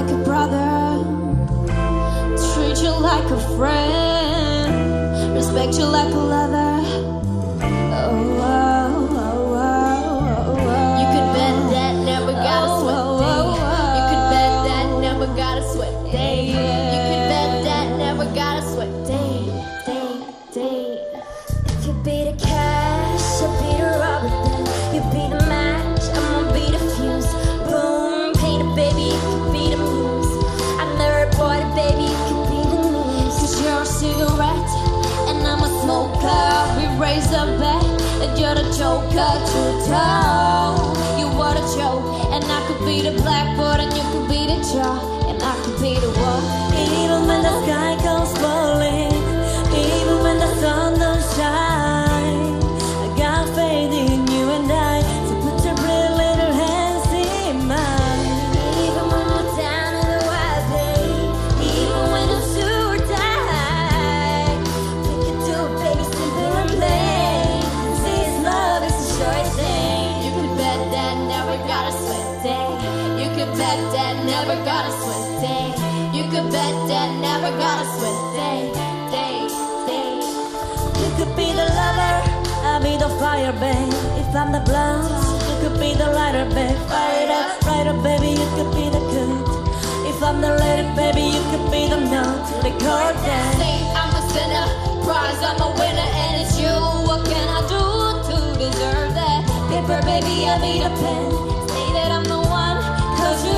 like a brother, treat you like a friend, respect you like a lover. You're the joker. True tone, you are the joke. And I could be the blackboard, and you could be the chalk. And I could be the one. Even when the sky goes falling, bet that never got a sweat day. You could bet that never got a sweat day. Day, day. You could be the lover, I'll be the fire, babe. If I'm the blunt, you could be the lighter, babe. Fire it up, brighter, baby, you could be the good. If I'm the lady, baby, you could be the note to the chord down. Say I'm a sinner, prize I'm a winner, and it's you. What can I do to deserve that? Paper, baby, I'll be the pen. Say that I'm the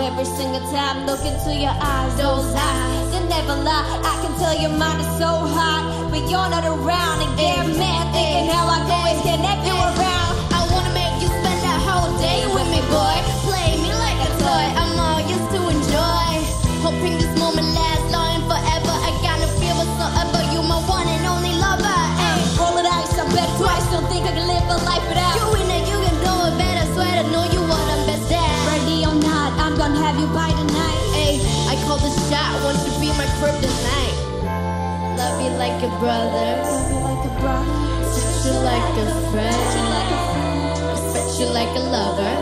every single time. Look into your eyes, those eyes. They never lie. I can tell your mind is so hot, but you're not around. And get mad thinking how I can always connect you around. I wanna make you spend that whole day with me, boy. Play me like a toy. I'm all used to enjoy. Hoping this moment have you by tonight. Ay, I call the shot. Want to be my tonight. Love you like a brother. Love you like a brother, Treat you like a friend. Respect you like a lover.